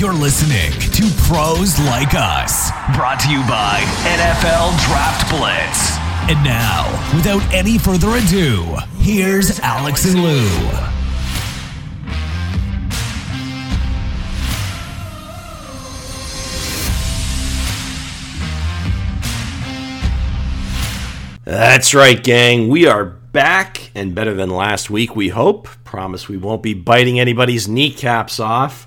You're listening to Pros Like Us, brought to you by NFL Draft Blitz. And now, without any further ado, here's Alex and Lou. That's right, gang. We are back and better than last week, we hope. Promise we won't be biting anybody's kneecaps off.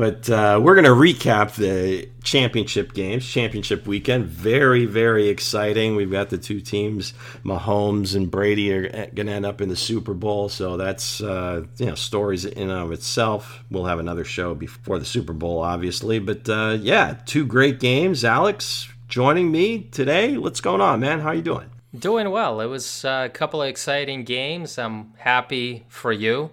But uh, we're going to recap the championship games, championship weekend. Very, very exciting. We've got the two teams, Mahomes and Brady, are going to end up in the Super Bowl. So that's uh, you know stories in and of itself. We'll have another show before the Super Bowl, obviously. But uh, yeah, two great games. Alex joining me today. What's going on, man? How are you doing? Doing well. It was uh, a couple of exciting games. I'm happy for you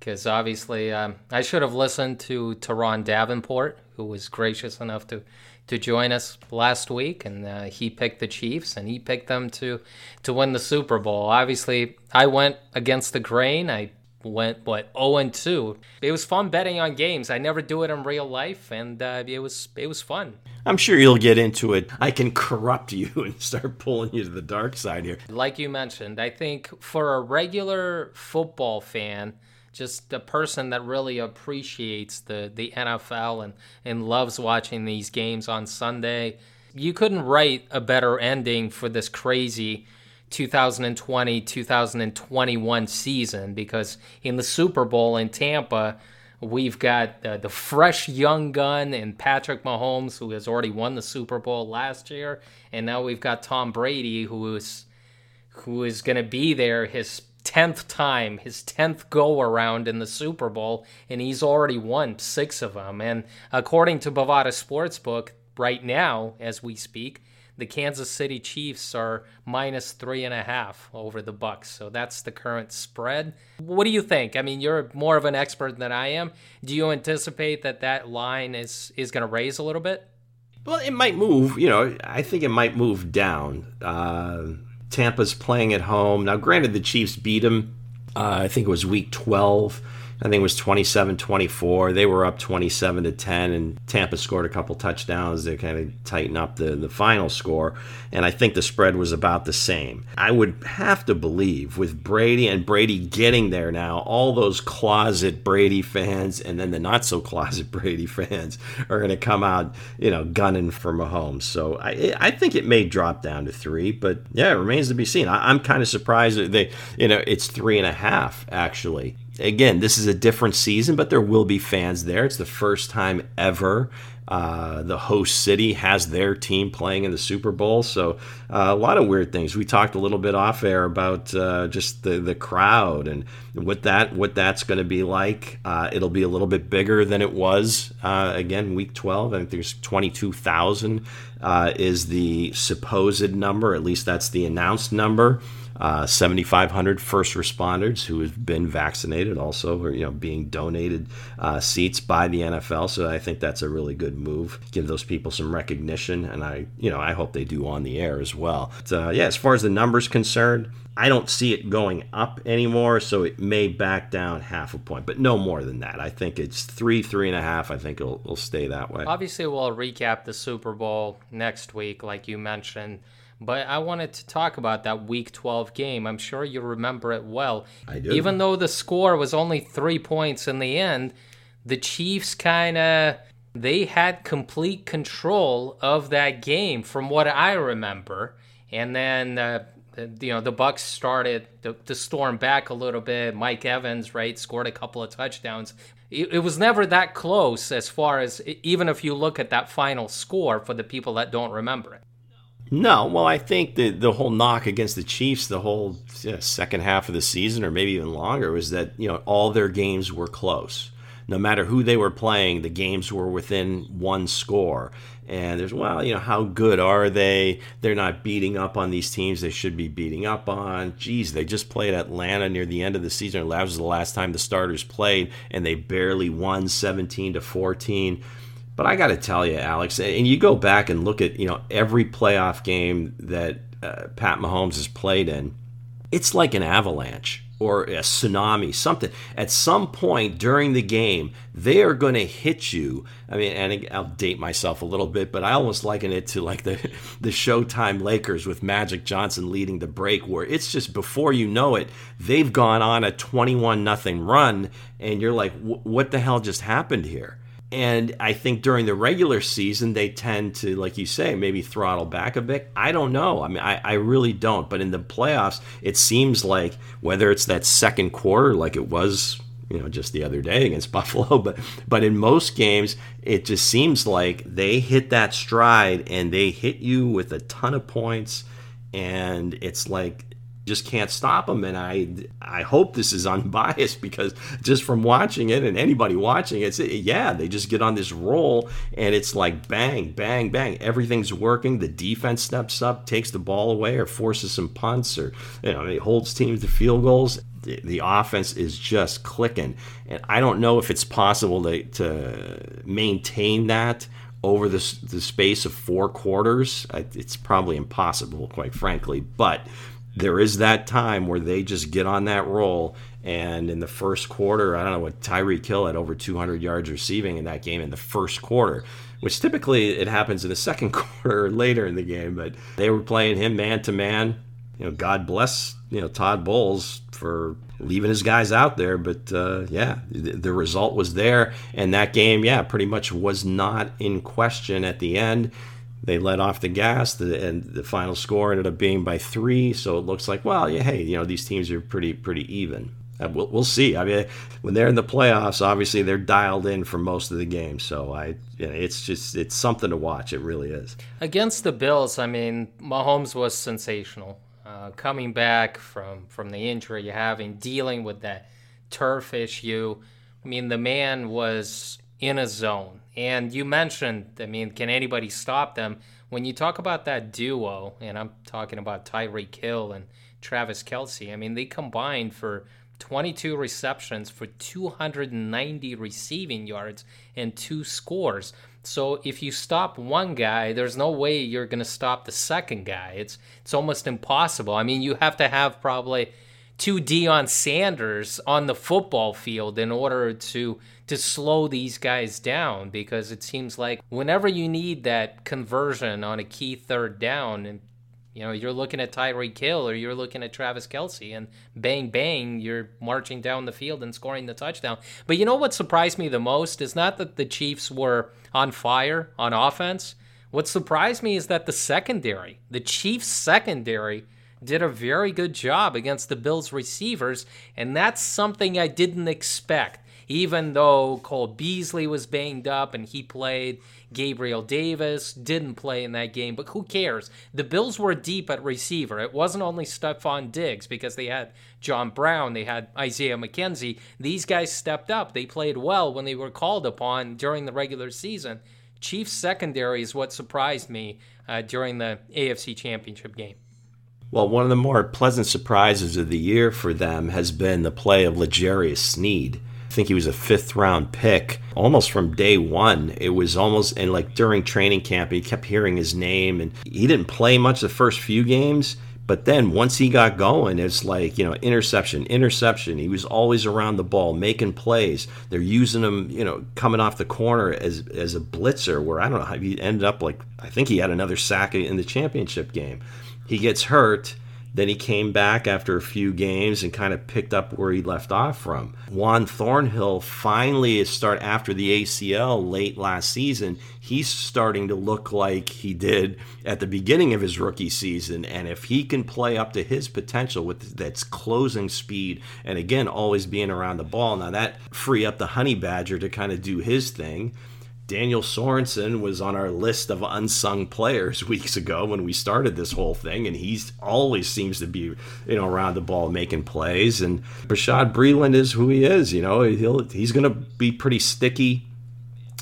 because obviously um, I should have listened to Teron Davenport, who was gracious enough to to join us last week, and uh, he picked the Chiefs and he picked them to to win the Super Bowl. Obviously, I went against the grain. I went what 0 and 2. It was fun betting on games. I never do it in real life, and uh, it was it was fun. I'm sure you'll get into it. I can corrupt you and start pulling you to the dark side here. Like you mentioned, I think for a regular football fan, just a person that really appreciates the the NFL and and loves watching these games on Sunday, you couldn't write a better ending for this crazy 2020 2021 season because in the Super Bowl in Tampa, we've got uh, the fresh young gun and Patrick Mahomes, who has already won the Super Bowl last year, and now we've got Tom Brady, who is who is going to be there his 10th time, his 10th go around in the Super Bowl, and he's already won six of them. And according to Bovada Sportsbook, right now, as we speak, the Kansas City Chiefs are minus three and a half over the Bucks. So that's the current spread. What do you think? I mean, you're more of an expert than I am. Do you anticipate that that line is is going to raise a little bit? Well, it might move. You know, I think it might move down. Uh, Tampa's playing at home now. Granted, the Chiefs beat them. Uh, I think it was week twelve. I think it was 27-24. They were up 27 to 10 and Tampa scored a couple touchdowns to kind of tighten up the, the final score. And I think the spread was about the same. I would have to believe with Brady and Brady getting there now, all those closet Brady fans and then the not so closet Brady fans are going to come out, you know, gunning for Mahomes. So I, I think it may drop down to three, but yeah, it remains to be seen. I, I'm kind of surprised that they, you know, it's three and a half actually again, this is a different season, but there will be fans there. It's the first time ever uh, the host city has their team playing in the Super Bowl. So uh, a lot of weird things. We talked a little bit off air about uh, just the the crowd and what that what that's going to be like. Uh, it'll be a little bit bigger than it was uh, again week 12. I think there's 22,000 uh, is the supposed number. At least that's the announced number uh, 7,500 first responders who have been vaccinated, also are you know being donated uh, seats by the NFL. So I think that's a really good move. Give those people some recognition, and I you know I hope they do on the air as well. But, uh, yeah, as far as the numbers concerned, I don't see it going up anymore, so it may back down half a point, but no more than that. I think it's three, three and a half. I think it'll, it'll stay that way. Obviously, we'll recap the Super Bowl next week, like you mentioned. But I wanted to talk about that Week 12 game. I'm sure you remember it well. I do. Even though the score was only three points in the end, the Chiefs kind of they had complete control of that game, from what I remember. And then uh, you know the Bucks started to, to, storm back a little bit. Mike Evans, right, scored a couple of touchdowns. It, it, was never that close as far as even if you look at that final score for the people that don't remember it. No, well, I think the the whole knock against the Chiefs, the whole know, second half of the season, or maybe even longer, was that you know all their games were close. No matter who they were playing, the games were within one score. And there's well, you know, how good are they? They're not beating up on these teams they should be beating up on. Geez, they just played Atlanta near the end of the season. That was the last time the starters played, and they barely won 17 to 14 but I got to tell you, Alex, and you go back and look at you know every playoff game that uh, Pat Mahomes has played in, it's like an avalanche. Or a tsunami, something. At some point during the game, they are going to hit you. I mean, and I'll date myself a little bit, but I almost liken it to like the the Showtime Lakers with Magic Johnson leading the break, where it's just before you know it, they've gone on a 21 nothing run, and you're like, what the hell just happened here? And I think during the regular season, they tend to, like you say, maybe throttle back a bit. I don't know. I mean, I, I really don't. But in the playoffs, it seems like whether it's that second quarter, like it was, you know, just the other day against Buffalo, but but in most games, it just seems like they hit that stride and they hit you with a ton of points, and it's like just can't stop them. And I I hope this is unbiased because just from watching it and anybody watching it, yeah, they just get on this roll and it's like bang, bang, bang. Everything's working. The defense steps up, takes the ball away, or forces some punts, or you know, it holds teams to field goals. The, the offense is just clicking, and I don't know if it's possible to, to maintain that over the, the space of four quarters. It's probably impossible, quite frankly. But there is that time where they just get on that roll. And in the first quarter, I don't know what Tyreek Hill had over 200 yards receiving in that game in the first quarter, which typically it happens in the second quarter or later in the game. But they were playing him man to man. You know, God bless you know Todd Bowles for leaving his guys out there. But uh, yeah, the, the result was there, and that game, yeah, pretty much was not in question at the end they let off the gas, the, and the final score ended up being by three. So it looks like, well, yeah, hey, you know, these teams are pretty pretty even. Uh, we'll, we'll see. I mean, when they're in the playoffs, obviously they're dialed in for most of the game. So I, you know, it's just it's something to watch. It really is. Against the Bills, I mean, Mahomes was sensational. Uh, coming back from from the injury, having dealing with that turf issue. I mean, the man was in a zone. And you mentioned, I mean, can anybody stop them? When you talk about that duo, and I'm talking about Tyreek Hill and Travis Kelce, I mean, they combined for 22 receptions for 290 receiving yards and two scores. So if you stop one guy, there's no way you're going to stop the second guy. It's it's almost impossible. I mean, you have to have probably two Deion Sanders on the football field in order to to slow these guys down because it seems like whenever you need that conversion on a key third down and you know you're looking at Tyreek Hill or you're looking at Travis Kelce and bang bang you're marching down the field and scoring the touchdown. But you know what surprised me the most is not that the Chiefs were on fire on offense. What surprised me is that the secondary, the Chiefs secondary did a very good job against the Bills receivers, and that's something I didn't expect. Even though Cole Beasley was banged up and he played, Gabriel Davis didn't play in that game, but who cares? The Bills were deep at receiver. It wasn't only Stefon Diggs because they had John Brown, they had Isaiah McKenzie. These guys stepped up. They played well when they were called upon during the regular season. Chiefs secondary is what surprised me uh, during the AFC Championship game. Well, one of the more pleasant surprises of the year for them has been the play of L'Jarius Sneed. I think he was a fifth round pick almost from day one. It was almost, and like during training camp, he kept hearing his name, and he didn't play much the first few games. But then once he got going, it's like, you know, interception, interception. He was always around the ball, making plays. They're using him, you know, coming off the corner as as a blitzer, where I don't know how he ended up like, I think he had another sack in the championship game. He gets hurt. Then he came back after a few games and kind of picked up where he left off from. Juan Thornhill finally is start after the ACL late last season. He's starting to look like he did at the beginning of his rookie season. And if he can play up to his potential with that's closing speed and again always being around the ball, now that free up the honey badger to kind of do his thing. Daniel Sorensen was on our list of unsung players weeks ago when we started this whole thing, and he's always seems to be, you know, around the ball making plays. And Bashaud Breeland is who he is. You know, he'll he's going to be pretty sticky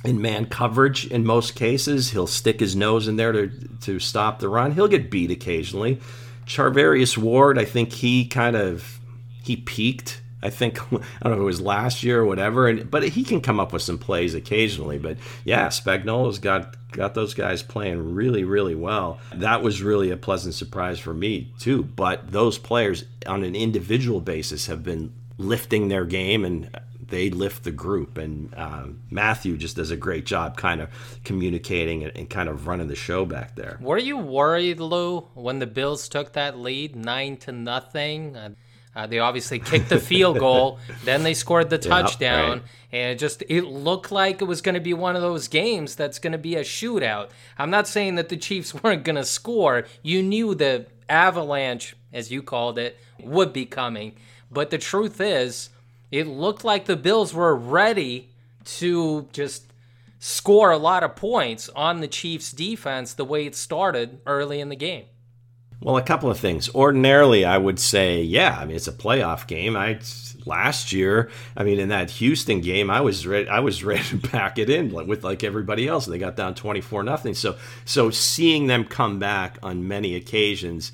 in man coverage in most cases. He'll stick his nose in there to to stop the run. He'll get beat occasionally. Charvarius Ward, I think he kind of he peaked I think I don't know if it was last year or whatever, and but he can come up with some plays occasionally. But yeah, Spagnuolo's got got those guys playing really really well. That was really a pleasant surprise for me too. But those players on an individual basis have been lifting their game and they lift the group. And um, Mathieu just does a great job kind of communicating and, and, kind of running the show back there. Were you worried, Lou, when the Bills took that lead nine to nothing? Uh, they obviously kicked the field goal, then they scored the touchdown, right. and it just it looked like it was going to be one of those games that's going to be a shootout. I'm not saying that the Chiefs weren't going to score. You knew the avalanche, as you called it, would be coming, but the truth is it looked like the Bills were ready to just score a lot of points on the Chiefs defense the way it started early in the game. Well, a couple of things. Ordinarily, I would say, yeah, I mean it's a playoff game. I last year, I mean in that Houston game, I was ready I was ready to back it in with like everybody else. They got down 24 nothing. So so seeing them come back on many occasions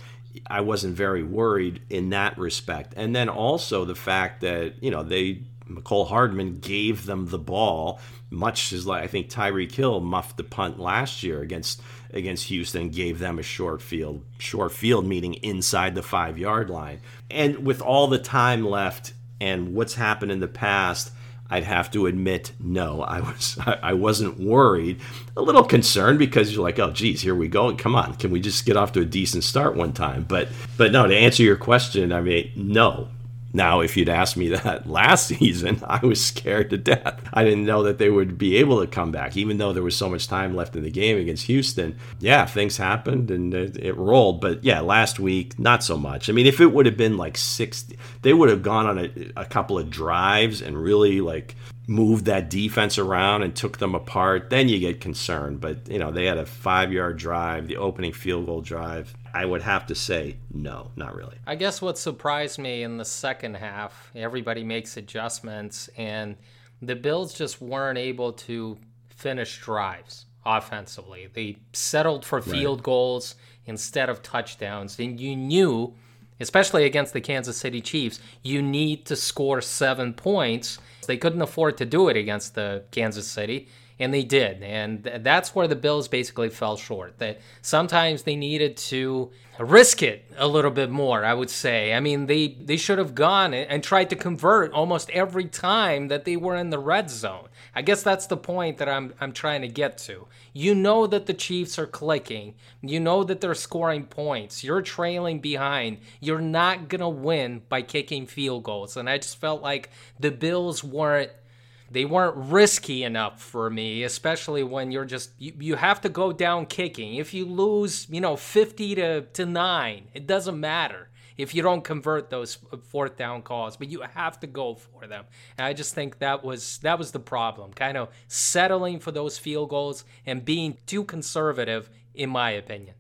I wasn't very worried in that respect. And then also the fact that, you know, they Mecole Hardman gave them the ball, much as like I think Tyreek Hill muffed the punt last year against against Houston, gave them a short field, short field meaning inside the five yard line. And with all the time left and what's happened in the past, I'd have to admit, no, I was I wasn't worried. A little concerned because you're like, oh, geez, here we go. Come on, can we just get off to a decent start one time? But but no, to answer your question, I mean, no, now, if you'd asked me that last season, I was scared to death. I didn't know that they would be able to come back, even though there was so much time left in the game against Houston. Yeah, things happened and it, it rolled. But yeah, last week, not so much. I mean, if it would have been like 60, they would have gone on a, a couple of drives and really like moved that defense around and took them apart, then you get concerned. But, you know, they had a five yard drive, the opening field goal drive. I would have to say no, not really. I guess what surprised me in the second half, everybody makes adjustments, and the Bills just weren't able to finish drives offensively. They settled for field right. goals instead of touchdowns. And you knew, especially against the Kansas City Chiefs, you need to score seven points they couldn't afford to do it against the Kansas City, and they did. And that's where the Bills basically fell short. That sometimes they needed to risk it a little bit more, I would say. I mean, they, they should have gone and tried to convert almost every time that they were in the red zone. I guess that's the point that I'm, I'm trying to get to. You know that the Chiefs are clicking. You know that they're scoring points. You're trailing behind. You're not going to win by kicking field goals. And I just felt like the Bills weren't they weren't risky enough for me, especially when you're just you, you have to go down kicking. If you lose, you know, 50 to, to 9, it doesn't matter if you don't convert those fourth down calls, but you have to go for them. And I just think that was that was the problem, kind of settling for those field goals and being too conservative in my opinion.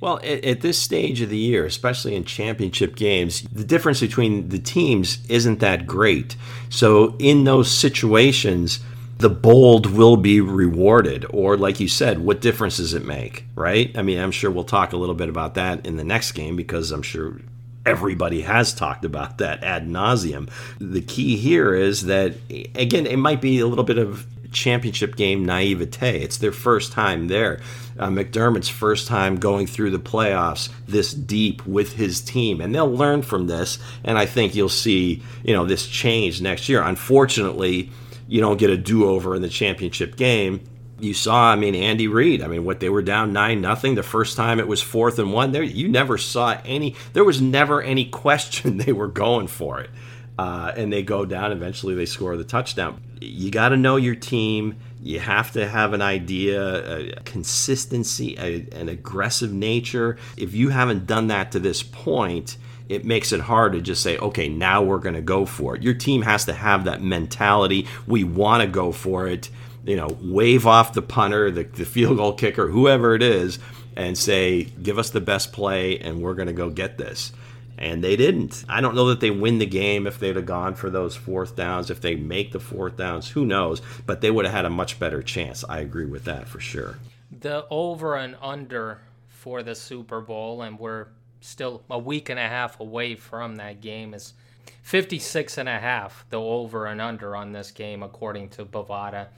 Well, at, at, this stage of the year, especially in championship games, the difference between the teams isn't that great. So, in those situations, the bold will be rewarded. Or, like you said, what difference does it make, right? I mean, I'm sure we'll talk a little bit about that in the next game because I'm sure everybody has talked about that ad nauseum. The key here is that, again, it might be a little bit of championship game naivete. It's their first time there. Uh, McDermott's first time going through the playoffs this deep with his team, and they'll learn from this. And I think you'll see, you know, this change next year. Unfortunately, you don't get a do-over in the championship game. You saw, I mean, Andy Reid. I mean, what they were down nine nothing the first time it was fourth and one. There, you never saw any. There was never any question they were going for it. Uh, and they go down. Eventually, they score the touchdown. You got to know your team. You have to have an idea, a consistency, a, an aggressive nature. If you haven't done that to this point, it makes it hard to just say, okay, now we're going to go for it. Your team has to have that mentality. We want to go for it. You know, wave off the punter, the, the field goal kicker, whoever it is, and say, give us the best play, and we're going to go get this and they didn't. I don't know that they win the game if they'd have gone for those fourth downs. If they make the fourth downs, who knows? But they would have had a much better chance. I agree with that for sure. The over and under for the Super Bowl, and we're still a week and a half away from that game, is 56 and a half, the over and under on this game, according to Bovada.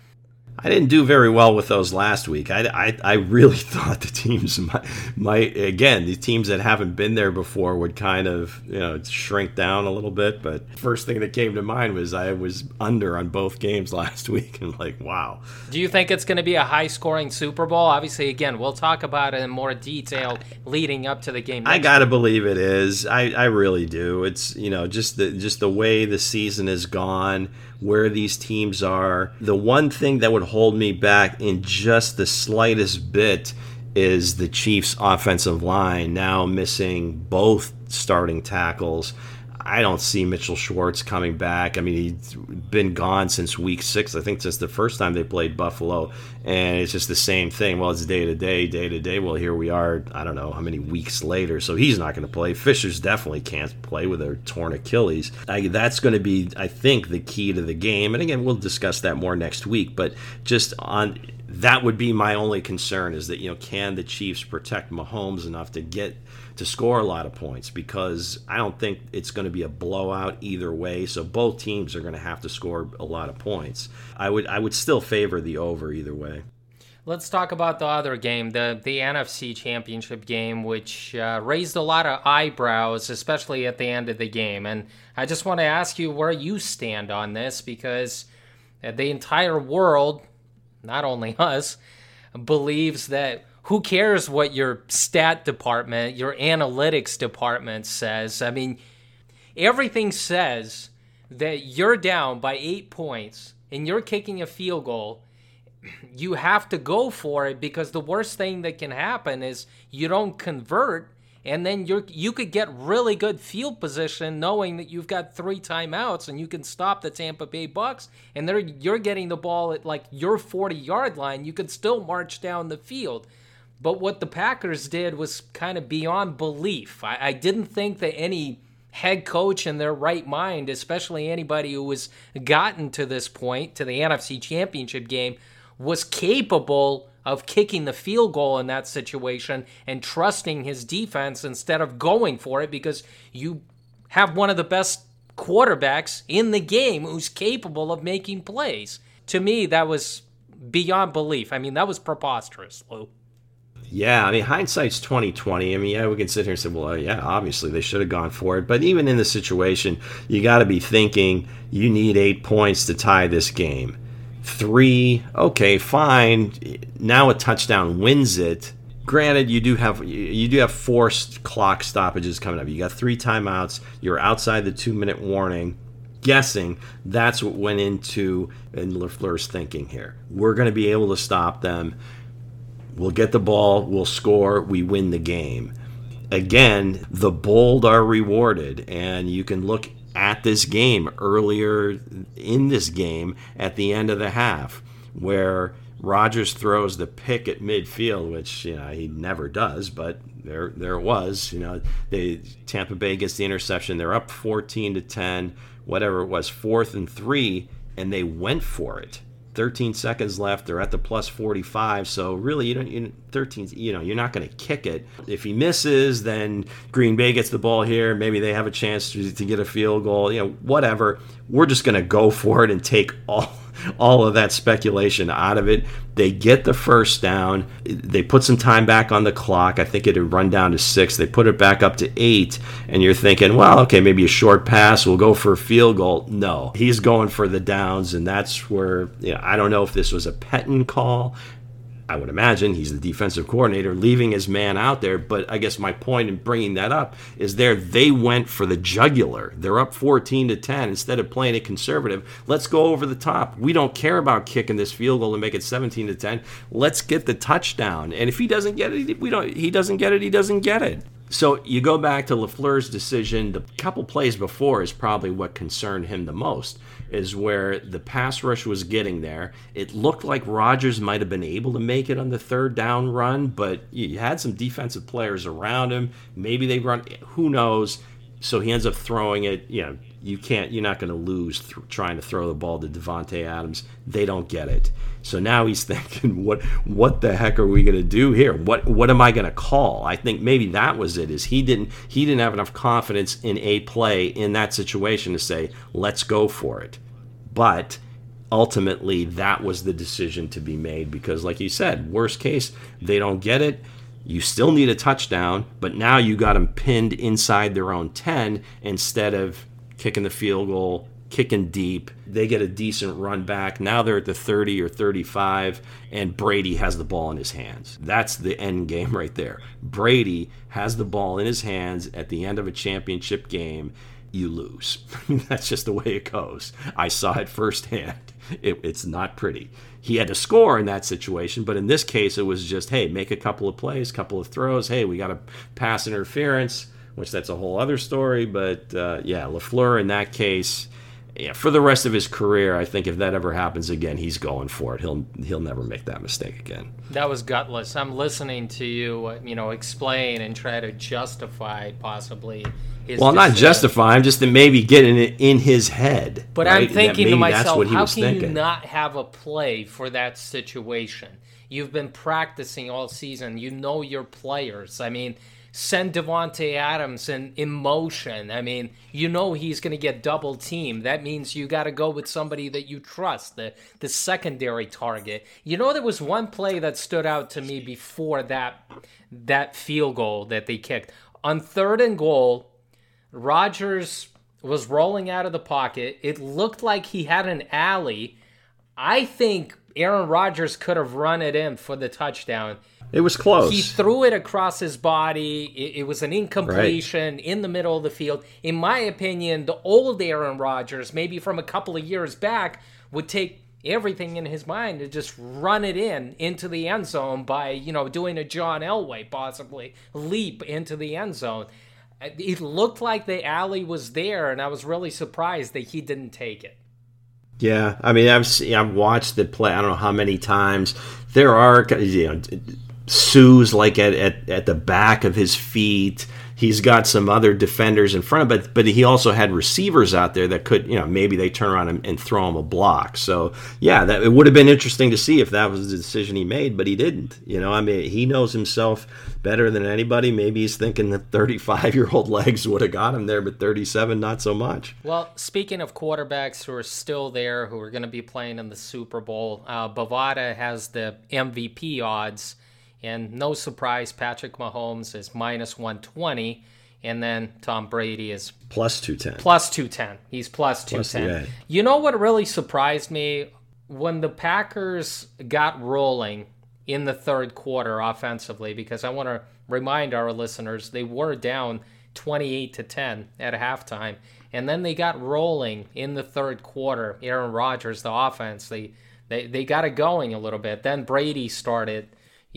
I didn't do very well with those last week. I, I, I really thought the teams might, might, again, the teams that haven't been there before would kind of, you know, shrink down a little bit. But first thing that came to mind was I was under on both games last week. And like, wow. Do you think it's going to be a high scoring Super Bowl? Obviously, again, we'll talk about it in more detail leading up to the game. I got to believe it is. I, I really do. It's, you know, just the, just the way the season has gone where these teams are. The one thing that would hold me back in just the slightest bit is the Chiefs' offensive line now missing both starting tackles. I don't see Mitchell Schwartz coming back. I mean, he's been gone since week six. I think since the first time they played Buffalo, and it's just the same thing. Well, it's day to day, day to day. Well, here we are. I don't know how many weeks later, so he's not going to play. Fisher's definitely can't play with a torn Achilles. I, that's going to be, I think, the key to the game. And again, we'll discuss that more next week. But just on that would be my only concern is that you know can the Chiefs protect Mahomes enough to get to score a lot of points because I don't think it's going to be a blowout either way. So both teams are going to have to score a lot of points. I would I would still favor the over either way. Let's talk about the other game, the the NFC Championship game, which uh, raised a lot of eyebrows, especially at the end of the game. And I just want to ask you where you stand on this because the entire world, not only us, believes that who cares what your stat department, your analytics department says? I mean, everything says that you're down by eight points and you're kicking a field goal. You have to go for it because the worst thing that can happen is you don't convert and then you you could get really good field position knowing that you've got three timeouts and you can stop the Tampa Bay Bucks. And they're you're getting the ball at like your 40 yard line. You could still march down the field. But what the Packers did was kind of beyond belief. I, I didn't think that any head coach in their right mind, especially anybody who was gotten to this point, to the NFC Championship game, was capable of kicking the field goal in that situation and trusting his defense instead of going for it because you have one of the best quarterbacks in the game who's capable of making plays. To me, that was beyond belief. I mean, that was preposterous, Lou. Yeah, I mean hindsight's twenty twenty. I mean, yeah, we can sit here and say, well, yeah, obviously they should have gone for it. But even in the situation, you got to be thinking you need eight points to tie this game. Three, okay, fine. Now a touchdown wins it. Granted, you do have you do have forced clock stoppages coming up. You got three timeouts. You're outside the two minute warning. Guessing that's what went into in LaFleur's thinking here. We're going to be able to stop them We'll get the ball, we'll score, we win the game. Again, the bold are rewarded, and you can look at this game earlier in this game at the end of the half where Rodgers throws the pick at midfield, which you know he never does, but there there it was. You know, they Tampa Bay gets the interception. They're up 14 to 10, whatever it was, fourth and three, and they went for it. 13 seconds left. They're at the plus 45. So really, you don't. You, 13. You know, you're not going to kick it. If he misses, then Green Bay gets the ball here. Maybe they have a chance to, to get a field goal. You know, whatever. We're just going to go for it and take all all of that speculation out of it. They get the first down. They put some time back on the clock. I think it had run down to six. They put it back up to eight. And you're thinking, well, okay, maybe a short pass. We'll go for a field goal. No, he's going for the downs. And that's where, you know, I don't know if this was a Pettine call. I would imagine he's the defensive coordinator, leaving his man out there. But I guess my point in bringing that up is there they went for the jugular. They're up 14 to 10 instead of playing it conservative. Let's go over the top. We don't care about kicking this field goal to make it 17 to 10. Let's get the touchdown. And if he doesn't get it, we don't. He doesn't get it. He doesn't get it. So you go back to LaFleur's decision. The couple plays before is probably what concerned him the most is where the pass rush was getting there. It looked like Rodgers might have been able to make it on the third down run, but you had some defensive players around him. Maybe they run, who knows? So he ends up throwing it. You know, you can't. You're not going to lose th- trying to throw the ball to Davante Adams. They don't get it. So now he's thinking, what what the heck are we going to do here? What what am I going to call? I think maybe that was it. Is he didn't he didn't have enough confidence in a play in that situation to say, let's go for it. But ultimately, that was the decision to be made because, like you said, worst case, they don't get it you still need a touchdown, but now you got them pinned inside their own 10 instead of kicking the field goal, kicking deep. They get a decent run back. Now they're at the 30 or 35, and Brady has the ball in his hands. That's the end game right there. Brady has the ball in his hands at the end of a championship game. You lose. That's just the way it goes. I saw it firsthand. It, it's not pretty he had to score in that situation. But in this case, it was just, hey, make a couple of plays, couple of throws. Hey, we got a pass interference, which that's a whole other story. But uh, yeah, LaFleur in that case, yeah, for the rest of his career, I think if that ever happens again, he's going for it. He'll he'll never make that mistake again. That was gutless. I'm listening to you, uh, you know, explain and try to justify possibly His well, not justify. I'm just to maybe get it in his head. But right? I'm thinking to myself, how can thinking. you not have a play for that situation? You've been practicing all season. You know your players. I mean, send Davante Adams in, in motion. I mean, you know he's going to get double teamed. That means you got to go with somebody that you trust, the the secondary target. You know, there was one play that stood out to me before that that field goal that they kicked on third and goal. Rodgers was rolling out of the pocket. It looked like he had an alley. I think Aaron Rodgers could have run it in for the touchdown. It was close. He threw it across his body. It, it was an incompletion right. in the middle of the field. In my opinion, the old Aaron Rodgers, maybe from a couple of years back, would take everything in his mind to just run it in into the end zone by, you know, doing a John Elway possibly leap into the end zone it looked like the alley was there, and I was really surprised that he didn't take it. Yeah, I mean, I've seen, I've watched the play. I don't know how many times. There are you know, Suh's like at, at, at the back of his feet. He's got some other defenders in front of but but he also had receivers out there that could you know maybe they turn around and, and, throw him a block. So yeah that it would have been interesting to see if that was the decision he made but he didn't. You know i mean he knows himself better than anybody. Maybe he's thinking that 35 year old legs would have got him there but 37 not so much. Well speaking of quarterbacks who are still there who are going to be playing in the super bowl uh, has the mvp odds and no surprise, Patrick Mahomes is minus 120. And then Tom Brady is plus 210. Plus 210. He's plus 210. Plus you know what really surprised me? When the Packers got rolling in the third quarter offensively, because I want to remind our listeners they were down 28 to 10 at halftime. And then they got rolling in the third quarter. Aaron Rodgers, the offense, they, they, they got it going a little bit. Then Brady started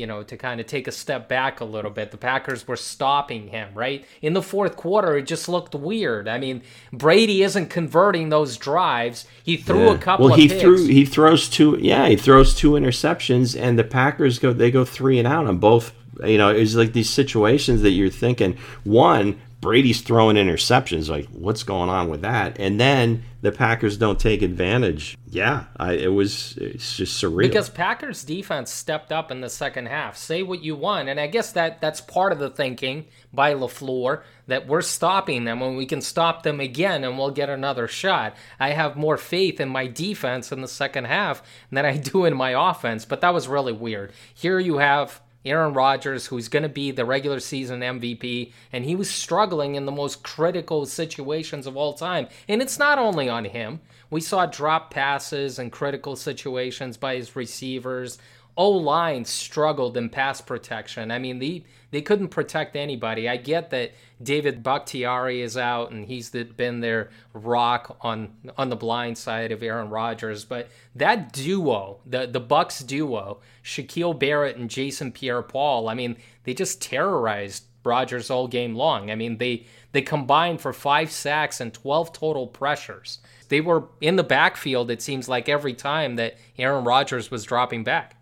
you know, to kind of take a step back a little bit. The Packers were stopping him, right? In the fourth quarter, it just looked weird. I mean, Brady isn't converting those drives. He threw yeah. a couple well, he picks. threw he throws two yeah, he throws two interceptions and the Packers go they go 3 and out on both you know, it's like these situations that you're thinking one Brady's throwing interceptions. Like, what's going on with that? And then the Packers don't take advantage. Yeah, I, it was it's just surreal. Because Packers defense stepped up in the second half. Say what you want, and I guess that that's part of the thinking by LaFleur that we're stopping them when we can stop them again, and we'll get another shot. I have more faith in my defense in the second half than I do in my offense. But that was really weird. Here you have Aaron Rodgers, who's going to be the regular season MVP, and he was struggling in the most critical situations of all time. And it's not only on him. We saw drop passes and critical situations by his receivers. O line struggled in pass protection. I mean, the they couldn't protect anybody. I get that David Bakhtiari is out and he's the, been their rock on on the blind side of Aaron Rodgers, but that duo, the the Bucks duo, Shaquille Barrett and Jason Pierre-Paul, I mean, they just terrorized Rodgers all game long. I mean, they they combined for 5 sacks and 12 total pressures. They were in the backfield it seems like every time that Aaron Rodgers was dropping back.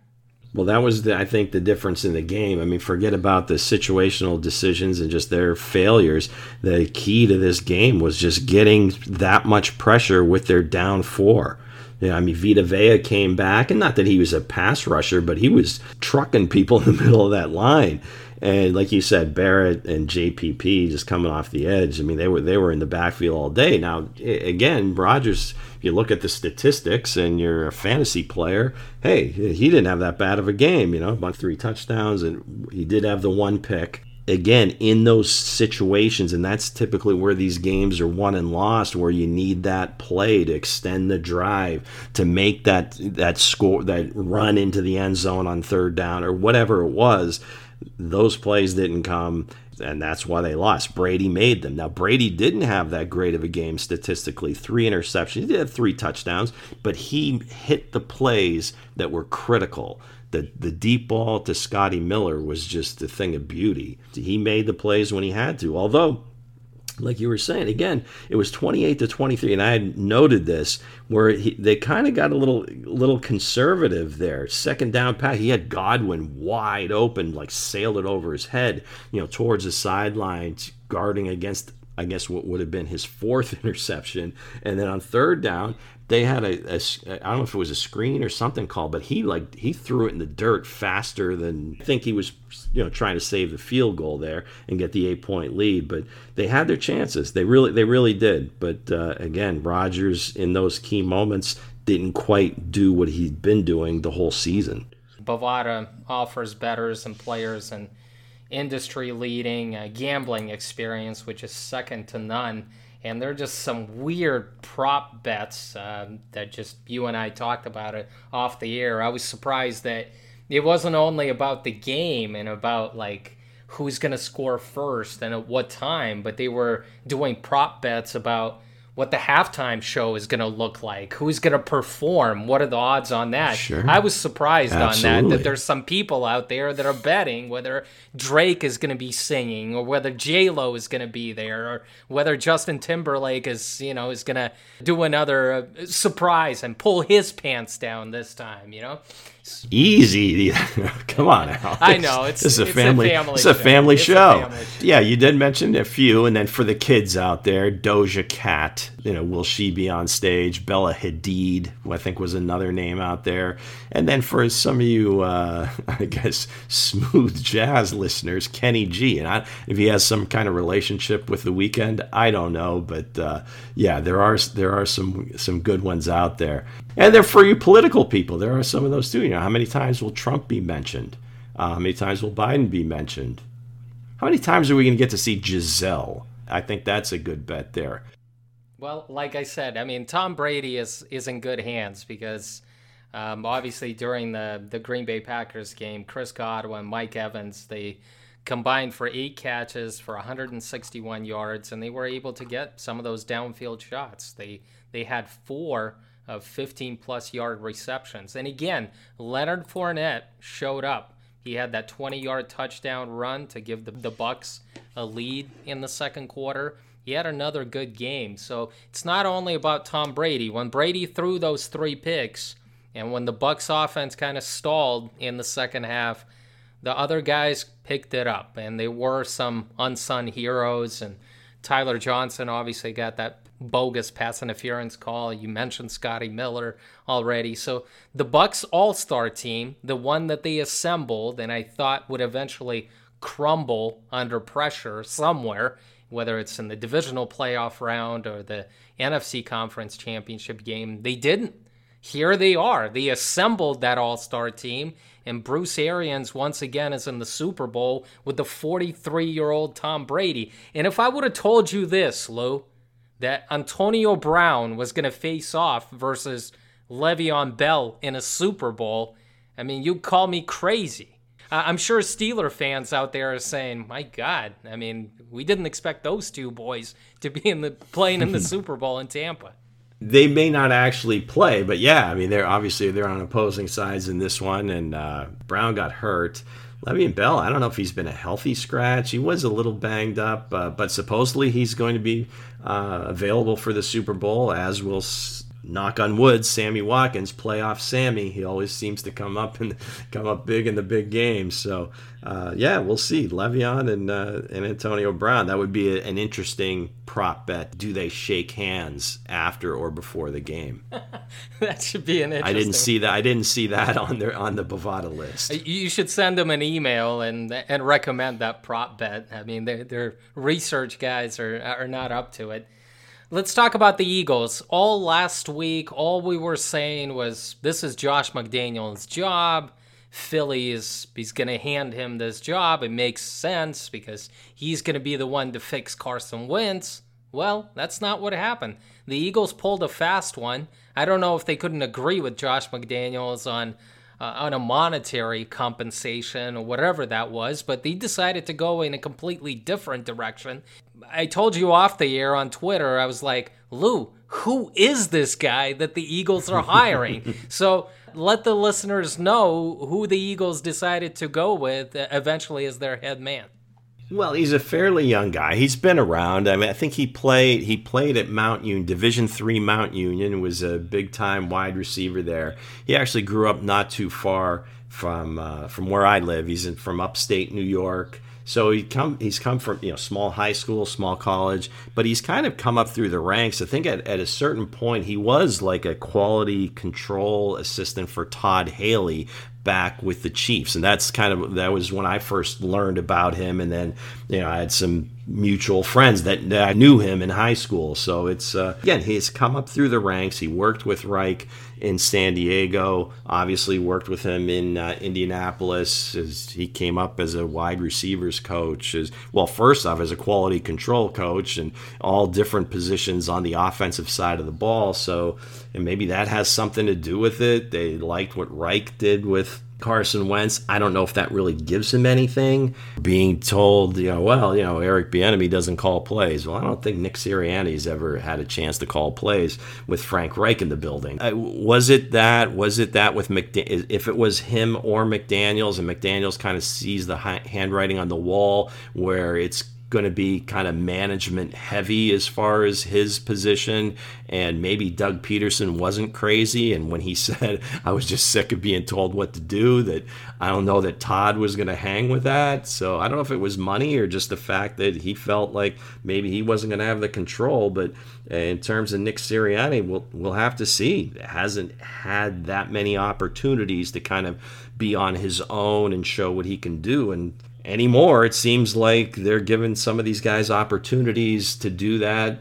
Well, that was, the, I think, the difference in the game. I mean, forget about the situational decisions and just their failures. The key to this game was just getting that much pressure with their down four. I mean, Vita Vea came back, and not that he was a pass rusher, but he was trucking people in the middle of that line. And like you said, Barrett and JPP just coming off the edge. I mean, they were they were in the backfield all day. Now, again, Rodgers. If you look at the statistics and you're a fantasy player, hey, he didn't have that bad of a game. You know, about three touchdowns, and he did have the one pick again in those situations and that's typically where these games are won and lost where you need that play to extend the drive to make that that score that run into the end zone on third down or whatever it was those plays didn't come, and that's why they lost. Brady made them. Now, Brady didn't have that great of a game statistically three interceptions. He did have three touchdowns, but he hit the plays that were critical. The, the deep ball to Scotty Miller was just a thing of beauty. He made the plays when he had to, although like you were saying again it was 28 to 23 and i had noted this where he, they kind of got a little little conservative there. Second down pass he had godwin wide open like sailed it over his head you know towards the sidelines guarding against I guess what would have been his fourth interception. And then on third down, they had a, a I don't know if it was a screen or something called, but he like he threw it in the dirt faster than I think he was you know trying to save the field goal there and get the eight point lead. But they had their chances. They really they really did. But uh, again, Rodgers in those key moments didn't quite do what he'd been doing the whole season. Bovada offers betters and players and industry leading uh, gambling experience, which is second to none and there are just some weird prop bets uh, that just you and I talked about it off the air. I was surprised that it wasn't only about the game and about like who's going to score first and at what time, but they were doing prop bets about what the halftime show is going to look like, who's going to perform, what are the odds on that? Sure. I was surprised Absolutely. on that that there's some people out there that are betting whether Drake is going to be singing or whether J Lo is going to be there or whether Justin Timberlake is you know is going to do another uh, surprise and pull his pants down this time. You know, Easy. Come on, Alex. I know it's this is a it's family. A family it's a show. family It's a show. family show. Yeah, you did mention a few, and then for the kids out there, Doja Cat. You know, will she be on stage? Bella Hadid, who I think was another name out there. And then for some of you, uh, I guess, smooth jazz listeners, Kenny G. And I, if he has some kind of relationship with the Weeknd, I don't know, but uh, yeah, there are there are some some good ones out there. And they're for you political people. There are some of those too. You know, how many times will Trump be mentioned? Uh, how many times will Biden be mentioned? How many times are we going to get to see Gisele? I think that's a good bet there. Well, like I said, I mean Tom Brady is is in good hands because um, obviously during the the Green Bay Packers game, Chris Godwin, Mike Evans, they combined for eight catches for 161 yards, and they were able to get some of those downfield shots. They they had four of 15 plus yard receptions, and again, Leonard Fournette showed up. He had that 20 yard touchdown run to give the, the Bucks a lead in the second quarter. He had another good game. So it's not only about Tom Brady. When Brady threw those three picks, and when the Bucks offense kind of stalled in the second half, the other guys picked it up, and they were some unsung heroes. And Tyler Johnson obviously got that bogus pass interference call. You mentioned Scotty Miller already. So the Bucks All-Star team, the one that they assembled and I thought would eventually crumble under pressure somewhere, whether it's in the divisional playoff round or the NFC Conference Championship game, they didn't. Here they are. They assembled that All-Star team and Bruce Arians once again is in the Super Bowl with the 43-year-old Tom Brady. And if I would have told you this, Lou, that Antonio Brown was going to face off versus Le'Veon Bell in a Super Bowl, I mean, you'd call me crazy. I'm sure Steeler fans out there are saying, "My God, I mean, we didn't expect those two boys to be in the playing in the Super Bowl in Tampa." They may not actually play, but yeah, I mean, they're obviously they're on opposing sides in this one, and uh, Brown got hurt. Le'Veon Bell, I don't know if he's been a healthy scratch. He was a little banged up, uh, but supposedly he's going to be uh, available for the Super Bowl, as will knock on wood, Sammy Watkins, playoff Sammy. He always seems to come up and come up big in the big games. So uh, yeah, we'll see. Le'Veon and uh, and Antonio Brown. That would be a, an interesting prop bet. Do they shake hands after or before the game? that should be an. Interesting I didn't see that. I didn't see that on their on the Bovada list. You should send them an email and and recommend that prop bet. I mean, their their research guys are are not up to it. Let's talk about the Eagles. All last week, all we were saying was this is Josh McDaniels' job Philly is he's going to hand him this job. It makes sense because he's going to be the one to fix Carson Wentz. Well, that's not what happened. The Eagles pulled a fast one. I don't know if they couldn't agree with Josh McDaniels on uh, on a monetary compensation or whatever that was, but they decided to go in a completely different direction. I told you off the air on Twitter, I was like, Lou, who is this guy that the Eagles are hiring? so let the listeners know who the Eagles decided to go with eventually as their head man. Well, he's a fairly young guy. He's been around. I mean, I think he played he played at Mount Union, Division Three Mount Union, was a big time wide receiver there. He actually grew up not too far from uh, from where I live. He's in, from upstate New York. So he come he's come from you know small high school, small college, but he's kind of come up through the ranks. I think at, at a certain point he was like a quality control assistant for Todd Haley back with the Chiefs, and that's kind of that was when I first learned about him. And then you know I had some mutual friends that, that knew him in high school. So it's uh, again he's come up through the ranks. He worked with Reich in San Diego. Obviously, worked with him in uh, Indianapolis. As he came up as a wide receivers coach. As well, first off, as a quality control coach, and all different positions on the offensive side of the ball. So, and maybe that has something to do with it. They liked what Reich did with Carson Wentz. I don't know if that really gives him anything. Being told, you know, well, you know, Eric Bieniemy doesn't call plays. Well, I don't think Nick Sirianni's ever had a chance to call plays with Frank Reich in the building. Uh, was it that? Was it that with McDaniels? If it was him or McDaniels, and McDaniels kind of sees the handwriting on the wall where it's going to be kind of management heavy as far as his position. And maybe Doug Pederson wasn't crazy. And when he said, I was just sick of being told what to do, that I don't know that Todd was going to hang with that. So I don't know if it was money or just the fact that he felt like maybe he wasn't going to have the control. But eh, in terms of Nick Sirianni, we'll, we'll have to see. Hasn't had that many opportunities to kind of be on his own and show what he can do. And anymore. It seems like they're giving some of these guys opportunities to do that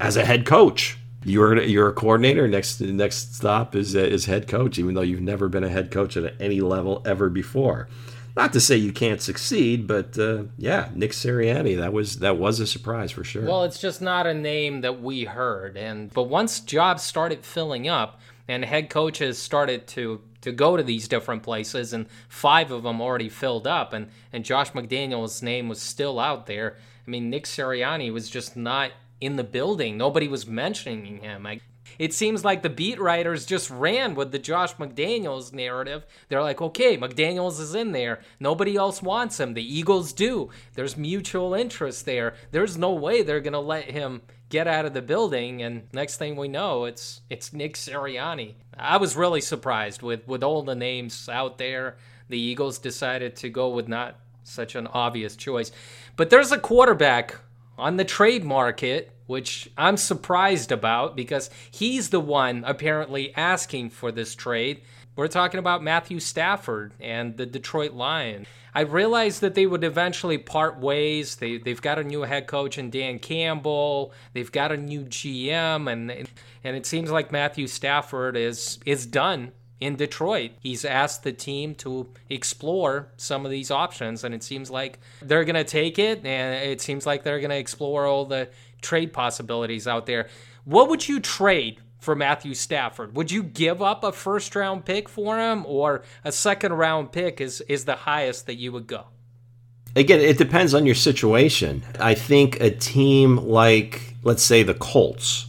as a head coach. You're you're a coordinator. Next next stop is is head coach, even though you've never been a head coach at any level ever before. Not to say you can't succeed, but uh, yeah, Nick Sirianni that was that was a surprise for sure. Well, it's just not a name that we heard, and but once jobs started filling up and head coaches started to to go to these different places, and five of them already filled up, and and Josh McDaniel's name was still out there. I mean, Nick Sirianni was just not in the building. Nobody was mentioning him. I, it seems like the beat writers just ran with the Josh McDaniels narrative. They're like, okay, McDaniels is in there. Nobody else wants him. The Eagles do. There's mutual interest there. There's no way they're going to let him get out of the building, and next thing we know, it's it's Nick Sirianni. I was really surprised with with all the names out there. The Eagles decided to go with not such an obvious choice, but there's a quarterback on the trade market which I'm surprised about because he's the one apparently asking for this trade. We're talking about Matthew Stafford and the Detroit Lions. I realized that they would eventually part ways. They they've got a new head coach in Dan Campbell. They've got a new GM, and and it seems like Matthew Stafford is is done in Detroit. He's asked the team to explore some of these options, and it seems like they're going to take it, and it seems like they're going to explore all the trade possibilities out there. What would you trade for Matthew Stafford? Would you give up a first round pick for him, or a second round pick is, is the highest that you would go? Again, it depends on your situation. I think a team like, let's say, the Colts,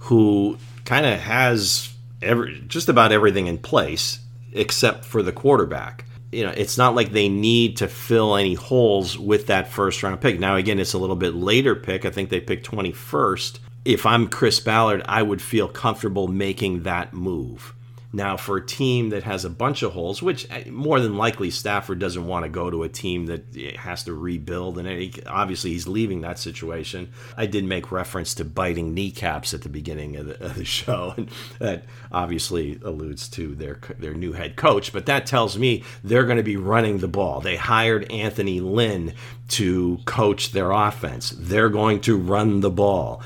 who kind of has every, just about everything in place except for the quarterback. You know, it's not like they need to fill any holes with that first round pick. Now, again, it's a little bit later pick. I think they picked 21st if I'm Chris Ballard, I would feel comfortable making that move. Now, for a team that has a bunch of holes, which uh, more than likely Stafford doesn't want to go to a team that has to rebuild, and obviously he's leaving that situation. I did make reference to biting kneecaps at the beginning of the, of the show, and that obviously alludes to their their new head coach. But that tells me they're going to be running the ball. They hired Anthony Lynn to coach their offense. They're going to run the ball.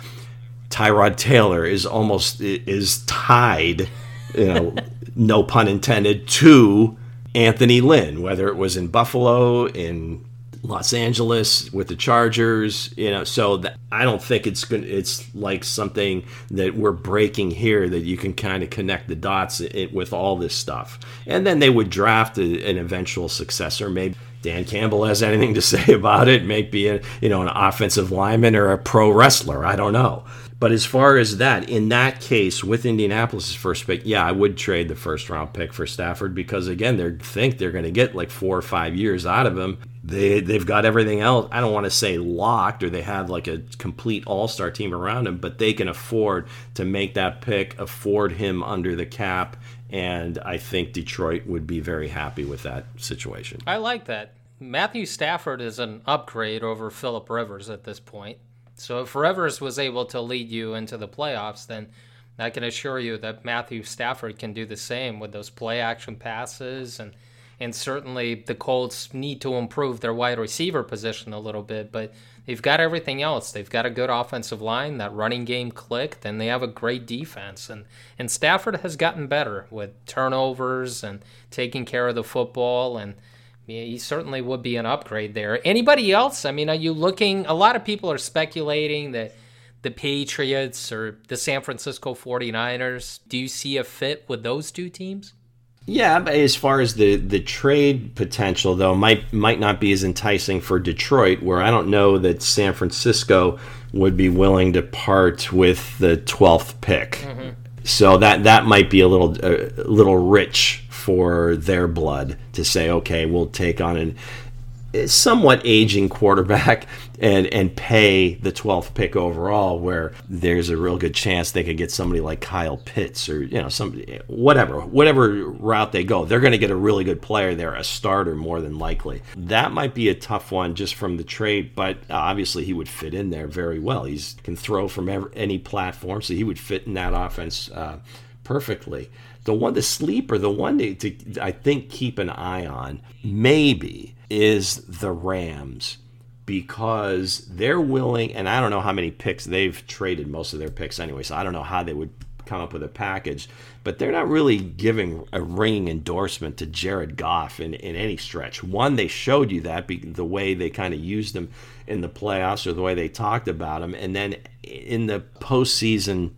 Tyrod Taylor is almost is tied you know, no pun intended, to Anthony Lynn, whether it was in Buffalo, in Los Angeles with the Chargers, you know. So I don't think it's going. It's like something that we're breaking here that you can kind of connect the dots it, with all this stuff, and then they would draft a, an eventual successor. Maybe Dan Campbell has anything to say about it. Maybe a, you know an offensive lineman or a pro wrestler. I don't know. But as far as that, in that case, with Indianapolis' first pick, yeah, I would trade the first round pick for Stafford because again, they think they're going to get like four or five years out of him. They they've got everything else. I don't want to say locked or they have like a complete all star team around him, but they can afford to make that pick, afford him under the cap, and I think Detroit would be very happy with that situation. I like that. Matthew Stafford is an upgrade over Philip Rivers at this point. So if Rivers was able to lead you into the playoffs, then I can assure you that Matthew Stafford can do the same with those play action passes and and certainly the Colts need to improve their wide receiver position a little bit, but they've got everything else. They've got a good offensive line, that running game clicked, and they have a great defense. And and Stafford has gotten better with turnovers and taking care of the football and he certainly would be an upgrade there. Anybody else? I mean, are you looking? A lot of people are speculating that the Patriots or the San Francisco 49ers. Do you see a fit with those two teams? Yeah, as far as the the trade potential though, might might not be as enticing for Detroit, where I don't know that San Francisco would be willing to part with the 12th pick. Mm-hmm. So that that might be a little a little rich for their blood to say, okay, we'll take on an somewhat aging quarterback and and pay the 12th pick overall where there's a real good chance they could get somebody like Kyle Pitts or you know somebody whatever whatever route they go they're going to get a really good player there a starter more than likely. That might be a tough one just from the trade but obviously he would fit in there very well. He can throw from every, any platform so he would fit in that offense uh, perfectly the one to sleep or the one to, to I think keep an eye on maybe is the Rams because they're willing, and I don't know how many picks they've traded most of their picks anyway, so I don't know how they would come up with a package, but they're not really giving a ringing endorsement to Jared Goff in, in any stretch. One, they showed you that the way they kind of used him in the playoffs or the way they talked about him, and then in the postseason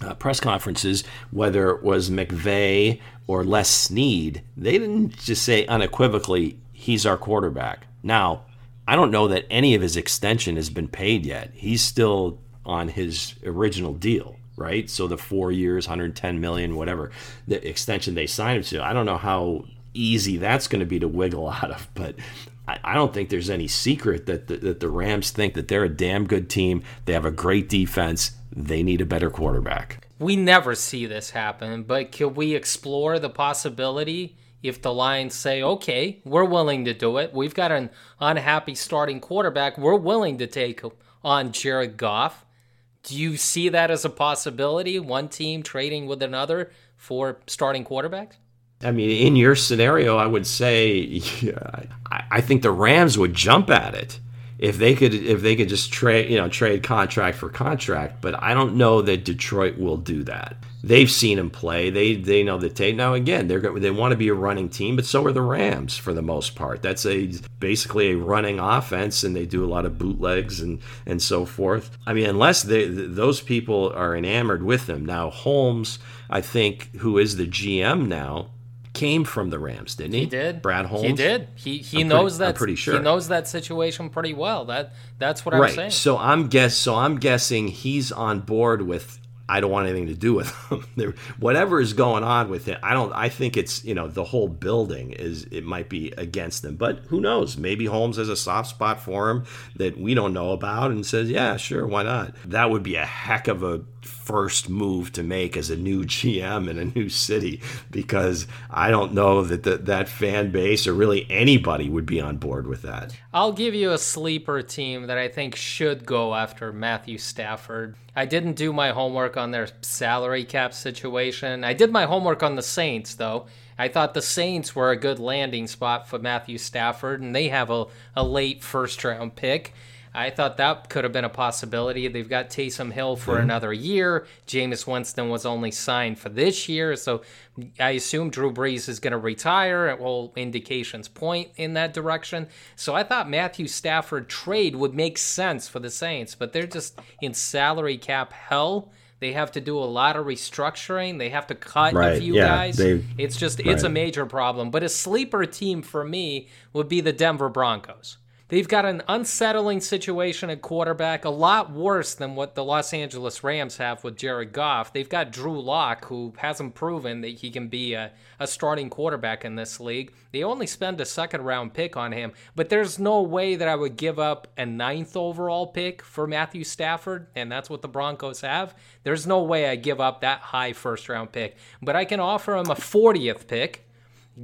uh, press conferences, whether it was McVay or Les Snead, they didn't just say unequivocally, he's our quarterback. Now, I don't know that any of his extension has been paid yet. He's still on his original deal, right? So the four years, 110 million, whatever the extension they signed him to. I don't know how easy that's going to be to wiggle out of, but I, don't think there's any secret that the, that the Rams think that they're a damn good team. They have a great defense. They need a better quarterback. We never see this happen, but could we explore the possibility if the Lions say, okay, we're willing to do it? We've got an unhappy starting quarterback. We're willing to take on Jared Goff. Do you see that as a possibility? One team trading with another for starting quarterbacks? I mean, in your scenario, I would say yeah, I, I think the Rams would jump at it if they could if they could just trade you know trade contract for contract but i don't know that detroit will do that. They've seen him play. They they know the tape now again they're they want to be a running team but so are the rams for the most part. That's a basically a running offense and they do a lot of bootlegs and and so forth. I mean unless they those people are enamored with them. Now holmes i think who is the gm now came from the Rams, didn't he? He did. Brad Holmes. He did. He he I'm knows that. I'm pretty sure he knows that situation pretty well. That that's what I'm right. saying. So I'm guess. So I'm guessing he's on board with. I don't want anything to do with them. Whatever is going on with him, I don't. I think it's you know the whole building is it might be against them, but who knows? Maybe Holmes has a soft spot for him that we don't know about and says, yeah, sure, why not? That would be a heck of a first move to make as a new GM in a new city because I don't know that the, that fan base or really anybody would be on board with that. I'll give you a sleeper team that I think should go after Matthew Stafford. I didn't do my homework on their salary cap situation. I did my homework on the Saints, though. I thought the Saints were a good landing spot for Matthew Stafford, and they have a, a late first round pick. I thought that could have been a possibility. They've got Taysom Hill for mm-hmm. another year. Jameis Winston was only signed for this year, so I assume Drew Brees is going to retire. All indications point in that direction. So I thought Matthew Stafford trade would make sense for the Saints, but they're just in salary cap hell. They have to do a lot of restructuring. They have to cut right. a few yeah, guys. It's just right. it's a major problem. But a sleeper team for me would be the Denver Broncos. They've got an unsettling situation at quarterback, a lot worse than what the Los Angeles Rams have with Jared Goff. They've got Drew Lock, who hasn't proven that he can be a, a starting quarterback in this league. They only spend a second round pick on him, but there's no way that I would give up a ninth overall pick for Matthew Stafford, and that's what the Broncos have. There's no way I give up that high first round pick, but I can offer him a 40th pick,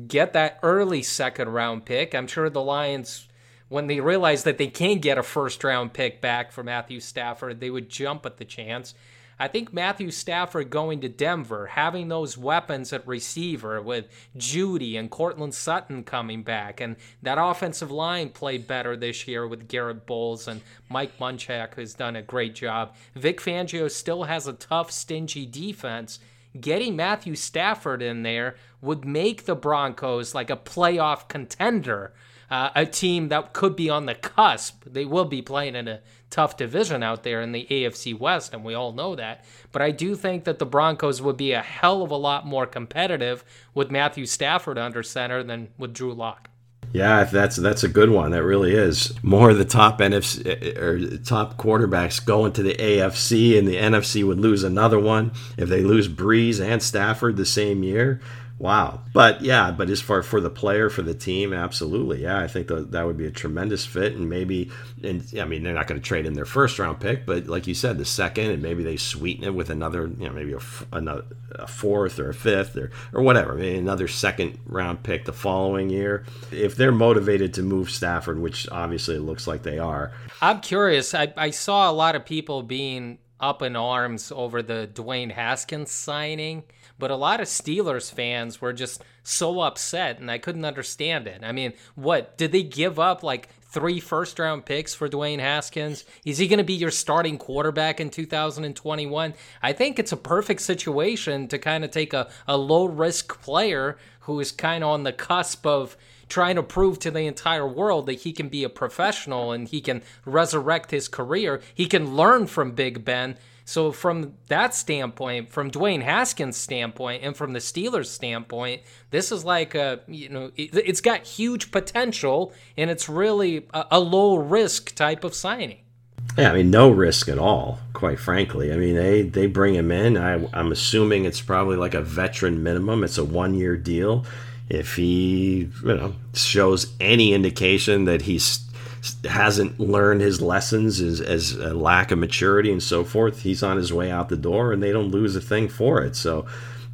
get that early second round pick. I'm sure the Lions when they realize that they can't get a first round pick back for Matthew Stafford, they would jump at the chance. I think Matthew Stafford going to Denver, having those weapons at receiver with Jeudy and Courtland Sutton coming back, and that offensive line played better this year with Garrett Bolles and Mike Munchak, who's done a great job. Vic Fangio still has a tough, stingy defense. Getting Matthew Stafford in there would make the Broncos like a playoff contender uh, a team that could be on the cusp. They will be playing in a tough division out there in the AFC West, and we all know that. But I do think that the Broncos would be a hell of a lot more competitive with Matthew Stafford under center than with Drew Lock. Yeah, that's that's a good one. That really is. More of the top NFC or top quarterbacks going to the AFC, and the NFC would lose another one if they lose Brees and Stafford the same year. Wow. But yeah, but as far for the player, for the team, absolutely. Yeah, I think that, that would be a tremendous fit. And maybe, and I mean, they're not going to trade in their first round pick, but like you said, the second, and maybe they sweeten it with another, you know, maybe a, another, a fourth or a fifth or, or whatever, maybe another second round pick the following year. If they're motivated to move Stafford, which obviously it looks like they are. I'm curious. I, I saw a lot of people being up in arms over the Dwayne Haskins signing but a lot of Steelers fans were just so upset, and I couldn't understand it. I mean, what did they give up like three first round picks for Dwayne Haskins? Is he going to be your starting quarterback in 2021? I think it's a perfect situation to kind of take a, a low risk player who is kind of on the cusp of trying to prove to the entire world that he can be a professional and he can resurrect his career. He can learn from Big Ben so from that standpoint, from Dwayne Haskins' standpoint, and from the Steelers' standpoint, this is like a you know it, has got huge potential, and it's really a, a low risk type of signing. Yeah, I mean, no risk at all, quite frankly. I mean, they, they bring him in. I, I'm assuming it's probably like a veteran minimum. It's a one year deal. If he, you know, shows any indication that he's hasn't learned his lessons as, as a lack of maturity and so forth, he's on his way out the door, and they don't lose a thing for it. So,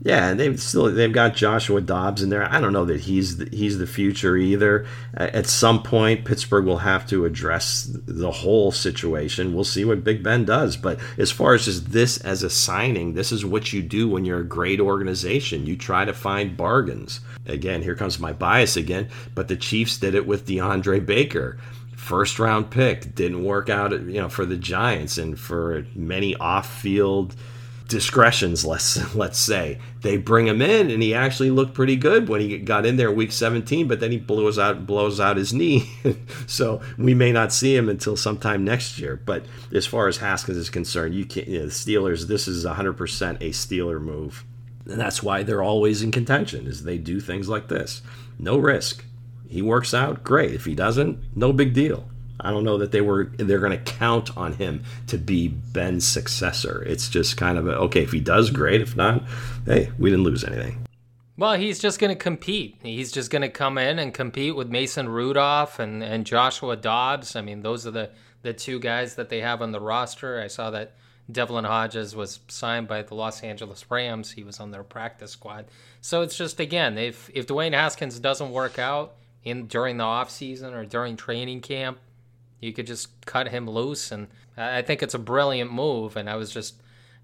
yeah, they've still they've got Joshua Dobbs in there. I don't know that he's the, he's the future either. At some point, Pittsburgh will have to address the whole situation. We'll see what Big Ben does. But as far as just this as a signing, this is what you do when you're a great organization. You try to find bargains. Again, here comes my bias again. But the Chiefs did it with DeAndre Baker first round pick didn't work out you know for the Giants and for many off field discretions let's let's say. They bring him in and he actually looked pretty good when he got in there week 17 but then he blows out blows out his knee. So we may not see him until sometime next year. But as far as Haskins is concerned you can't you know, the Steelers this is 100% a Steeler move. And that's why they're always in contention is they do things like this. No risk he works out, great. If he doesn't, no big deal. I don't know that they were they're going to count on him to be Ben's successor. It's just kind of a, okay if he does great. If not, hey, we didn't lose anything. Well, he's just going to compete. He's just going to come in and compete with Mason Rudolph and, and Joshua Dobbs. I mean, those are the, the two guys that they have on the roster. I saw that Devlin Hodges was signed by the Los Angeles Rams. He was on their practice squad. So it's just again, if if Dwayne Haskins doesn't work out in during the offseason or during training camp, you could just cut him loose and I think it's a brilliant move and I was just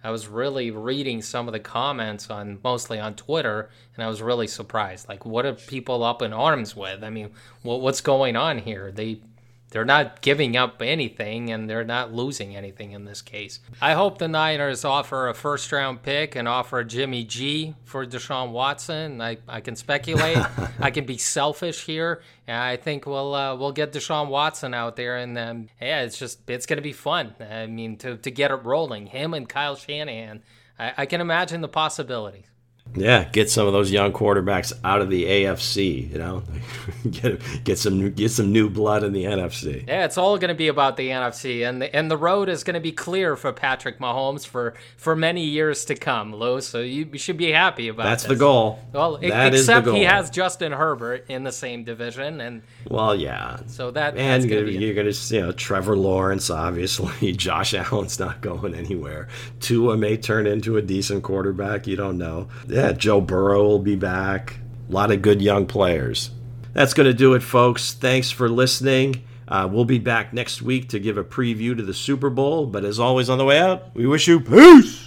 I was really reading some of the comments on mostly on Twitter and I was really surprised. Like what are people up in arms with? I mean, what, what's going on here? They they're not giving up anything and they're not losing anything in this case. I hope the Niners offer a first round pick and offer Jimmy G for Deshaun Watson. I, I can speculate. I can be selfish here. I think we'll uh, we'll get Deshaun Watson out there and um, yeah, it's just it's gonna be fun. I mean to, to get it rolling. Him and Kyle Shanahan. I, I can imagine the possibilities. Yeah, get some of those young quarterbacks out of the AFC. You know, get get some get some new blood in the NFC. Yeah, it's all going to be about the NFC, and the, and the road is going to be clear for Patrick Mahomes for for many years to come, Lou. So you, should be happy about. That. That's this. the goal. Well, that except he has Justin Herbert in the same division, and well, yeah. So that and you're, you're going to you know Trevor Lawrence, obviously. Josh Allen's not going anywhere. Tua may turn into a decent quarterback. You don't know. Yeah, Joe Burrow will be back. A lot of good young players. That's going to do it, folks. Thanks for listening. Uh, we'll be back next week to give a preview to the Super Bowl. But as always, on the way out, we wish you peace.